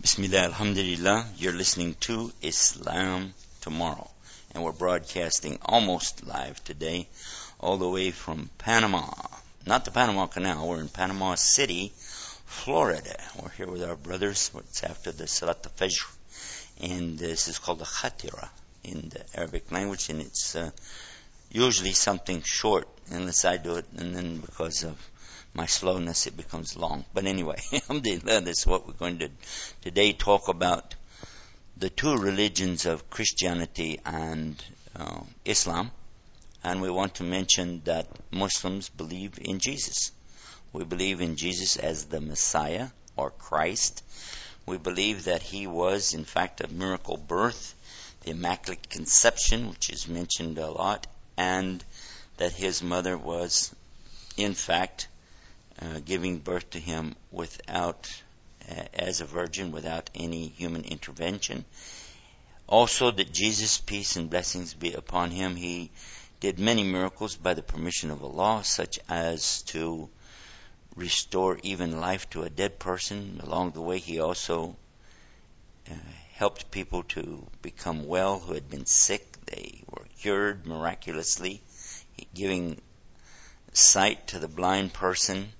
Bismillah, Alhamdulillah. You're listening to Islam Tomorrow. And we're broadcasting almost live today, all the way from Panama. Not the Panama Canal, we're in Panama City, Florida. We're here with our brothers. It's after the Salat al-Fajr. And this is called the Khatira in the Arabic language. And it's uh, usually something short unless I do it. And then because of my slowness, it becomes long. But anyway, that's what we're going to today talk about the two religions of Christianity and uh, Islam. And we want to mention that Muslims believe in Jesus. We believe in Jesus as the Messiah or Christ. We believe that he was, in fact, a miracle birth, the Immaculate Conception, which is mentioned a lot, and that his mother was, in fact, uh, giving birth to him without, uh, as a virgin, without any human intervention. Also, that Jesus' peace and blessings be upon him. He did many miracles by the permission of Allah, such as to restore even life to a dead person. Along the way, he also uh, helped people to become well who had been sick. They were cured miraculously, giving sight to the blind person.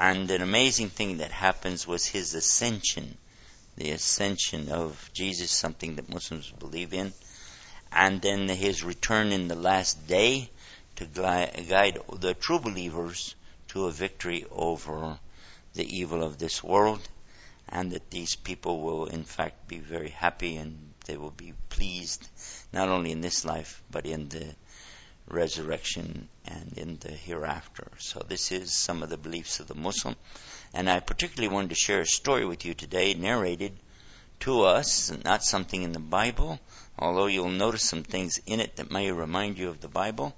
And an amazing thing that happens was his ascension, the ascension of Jesus, something that Muslims believe in, and then his return in the last day to guide the true believers to a victory over the evil of this world, and that these people will in fact be very happy and they will be pleased not only in this life but in the resurrection and in the hereafter. So this is some of the beliefs of the Muslim. And I particularly wanted to share a story with you today narrated to us, not something in the Bible, although you'll notice some things in it that may remind you of the Bible,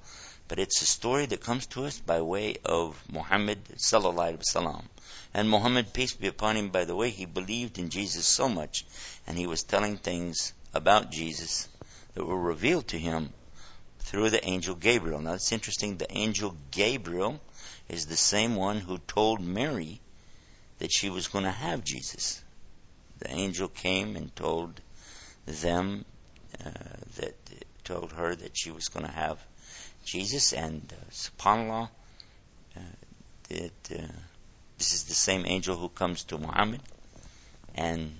but it's a story that comes to us by way of Muhammad sallallahu alaihi wasallam. And Muhammad, peace be upon him, by the way, he believed in Jesus so much, and he was telling things about Jesus that were revealed to him through the angel Gabriel. Now it's interesting, the angel Gabriel is the same one who told Mary that she was going to have Jesus. The angel came and told them uh, that told her that she was going to have Jesus, and uh, subhanallah, uh, that uh, this is the same angel who comes to Muhammad and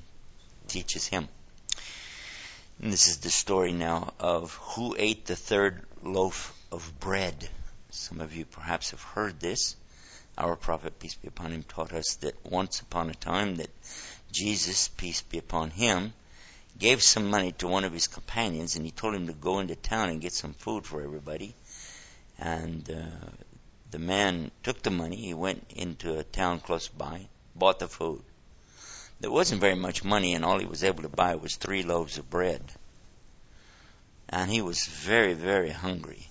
teaches him. And this is the story now of who ate the third loaf of bread. Some of you perhaps have heard this. Our prophet, peace be upon him, taught us that once upon a time that Jesus, peace be upon him, gave some money to one of his companions and he told him to go into town and get some food for everybody. And uh, the man took the money, he went into a town close by, bought the food. There wasn't very much money, and all he was able to buy was three loaves of bread. And he was very, very hungry.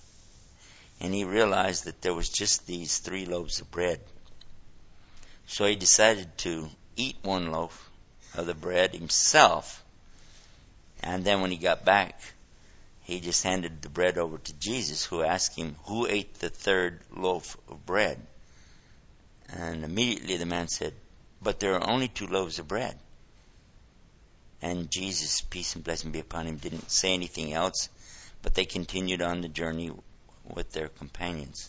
And he realized that there was just these three loaves of bread. So he decided to eat one loaf of the bread himself. And then when he got back, he just handed the bread over to Jesus, who asked him, Who ate the third loaf of bread? And immediately the man said, but there are only two loaves of bread. And Jesus, peace and blessing be upon him, didn't say anything else, but they continued on the journey with their companions.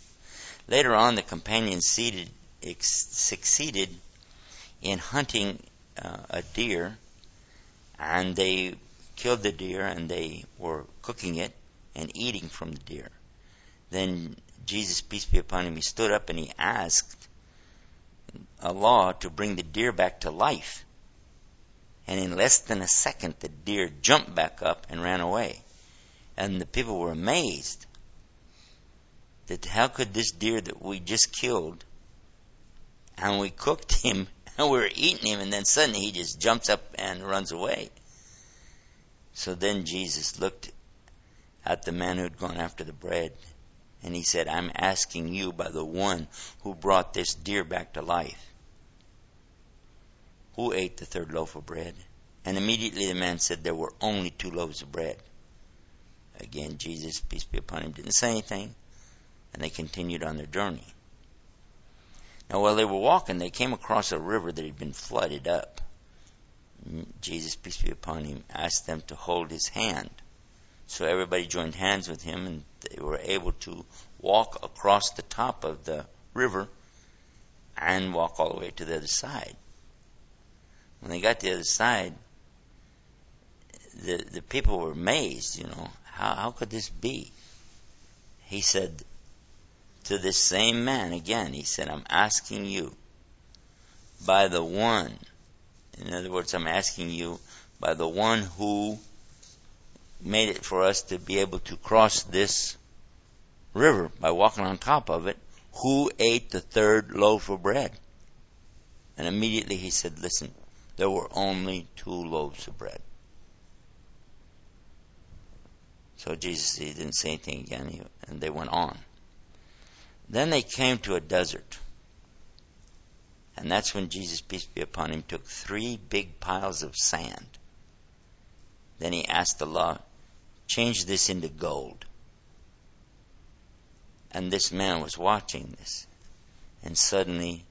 Later on, the companions seated, ex- succeeded in hunting uh, a deer, and they killed the deer and they were cooking it and eating from the deer. Then Jesus, peace be upon him, he stood up and he asked Allah to bring the deer back to life. And in less than a second, the deer jumped back up and ran away. And the people were amazed that how could this deer that we just killed and we cooked him and we were eating him and then suddenly he just jumps up and runs away. So then Jesus looked at the man who had gone after the bread and he said, I'm asking you by the one who brought this deer back to life. Who ate the third loaf of bread? And immediately the man said, There were only two loaves of bread. Again, Jesus, peace be upon him, didn't say anything, and they continued on their journey. Now, while they were walking, they came across a river that had been flooded up. Mm, Jesus, peace be upon him, asked them to hold his hand. So everybody joined hands with him and they were able to walk across the top of the river and walk all the way to the other side. When they got to the other side, the, the people were amazed, you know, how, how could this be? He said to this same man again, he said, I'm asking you by the one in other words, I'm asking you by the one who made it for us to be able to cross this river by walking on top of it, who ate the third loaf of bread? And immediately he said, Listen, there were only two loaves of bread. So Jesus, he didn't say anything again, and they went on. Then they came to a desert. And that's when Jesus, peace be upon him, took three big piles of sand. Then he asked Allah, change this into gold. And this man was watching this. And suddenly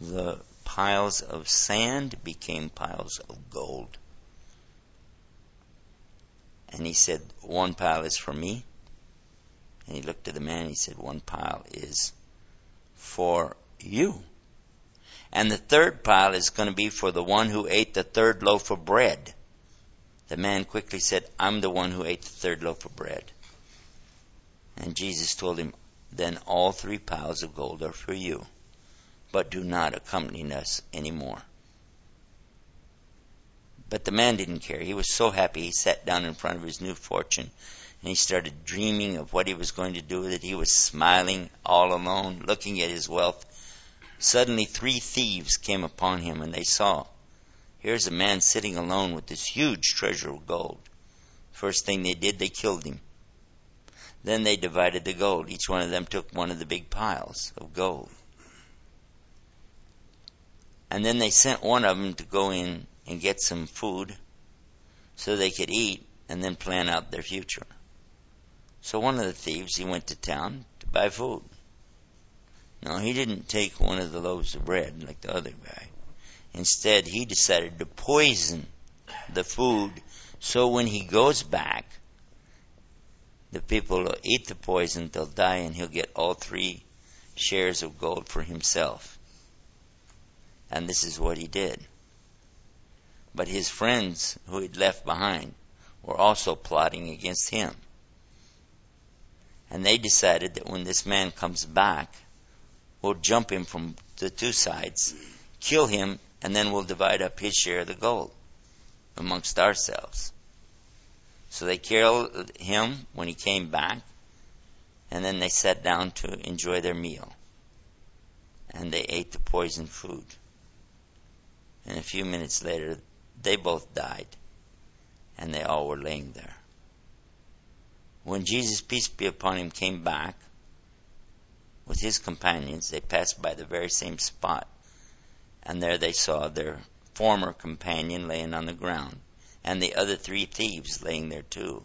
the piles of sand became piles of gold. And he said, One pile is for me. And he looked at the man and he said, One pile is for you. And the third pile is going to be for the one who ate the third loaf of bread. The man quickly said, I'm the one who ate the third loaf of bread. And Jesus told him, Then all three piles of gold are for you, but do not accompany us anymore. But the man didn't care. He was so happy he sat down in front of his new fortune and he started dreaming of what he was going to do with it. He was smiling all alone, looking at his wealth Suddenly three thieves came upon him, and they saw, here's a man sitting alone with this huge treasure of gold. First thing they did, they killed him. Then they divided the gold. Each one of them took one of the big piles of gold. And then they sent one of them to go in and get some food so they could eat and then plan out their future. So one of the thieves, he went to town to buy food. No, he didn't take one of the loaves of bread like the other guy. Instead, he decided to poison the food so when he goes back, the people will eat the poison, they'll die, and he'll get all three shares of gold for himself. And this is what he did. But his friends who he'd left behind were also plotting against him. And they decided that when this man comes back, we'll jump him from the two sides, kill him, and then we'll divide up his share of the gold amongst ourselves. So they killed him when he came back, and then they sat down to enjoy their meal. And they ate the poisoned food. And a few minutes later, they both died, and they all were laying there. When Jesus, peace be upon him, came back, with his companions, they passed by the very same spot, and there they saw their former companion laying on the ground, and the other three thieves laying there too,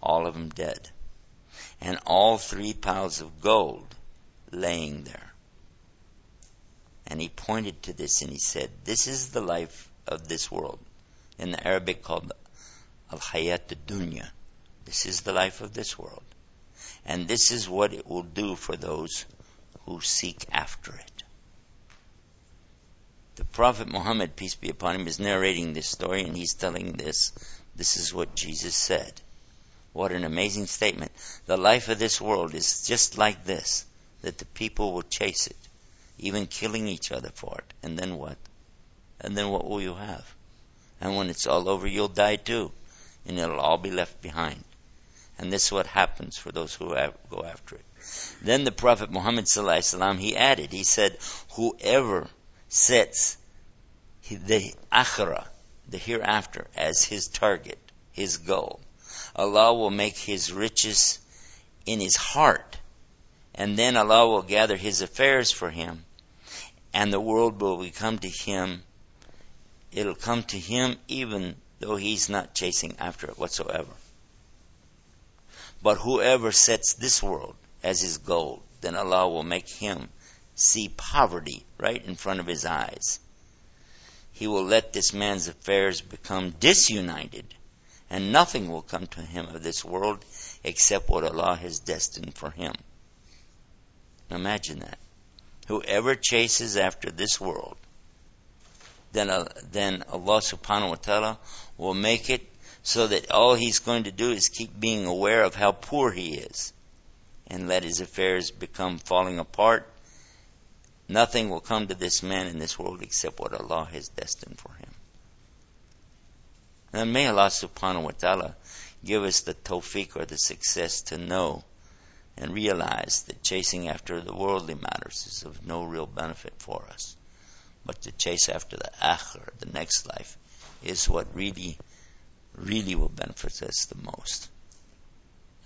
all of them dead, and all three piles of gold laying there. And he pointed to this and he said, This is the life of this world. In the Arabic called Al Hayat Dunya. This is the life of this world. And this is what it will do for those who seek after it. The Prophet Muhammad, peace be upon him, is narrating this story and he's telling this. This is what Jesus said. What an amazing statement. The life of this world is just like this, that the people will chase it, even killing each other for it. And then what? And then what will you have? And when it's all over, you'll die too. And it'll all be left behind. And this is what happens for those who go after it. Then the Prophet Muhammad sallallahu he added, he said, whoever sets the akhirah, the hereafter, as his target, his goal, Allah will make his riches in his heart, and then Allah will gather his affairs for him, and the world will become to him, it'll come to him even though he's not chasing after it whatsoever. But whoever sets this world as his goal, then Allah will make him see poverty right in front of his eyes. he will let this man's affairs become disunited, and nothing will come to him of this world except what Allah has destined for him. Imagine that. Whoever chases after this world, then, uh, then Allah subhanahu wa ta'ala will make it so that all he's going to do is keep being aware of how poor he is and let his affairs become falling apart. Nothing will come to this man in this world except what Allah has destined for him. And may Allah subhanahu wa ta'ala give us the tawfiq or the success to know and realize that chasing after the worldly matters is of no real benefit for us. But to chase after the akhir, the next life, is what really, really will benefit us the most.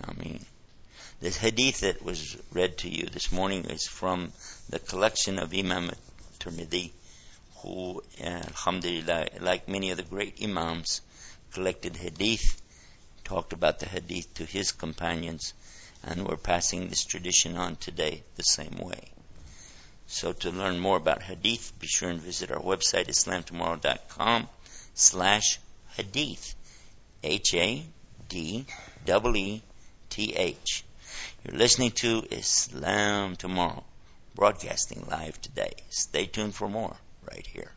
I mean, the hadith that was read to you this morning is from the collection of Imam Tirmidhi, who, uh, alhamdulillah, like many of the great imams, collected hadith, talked about the hadith to his companions, and we're passing this tradition on today the same way. So to learn more about hadith, be sure and visit our website, islamtomorrow.com slash hadith. H-A-D-E-E-T-H. You're listening to Islam Tomorrow, broadcasting live today. Stay tuned for more right here.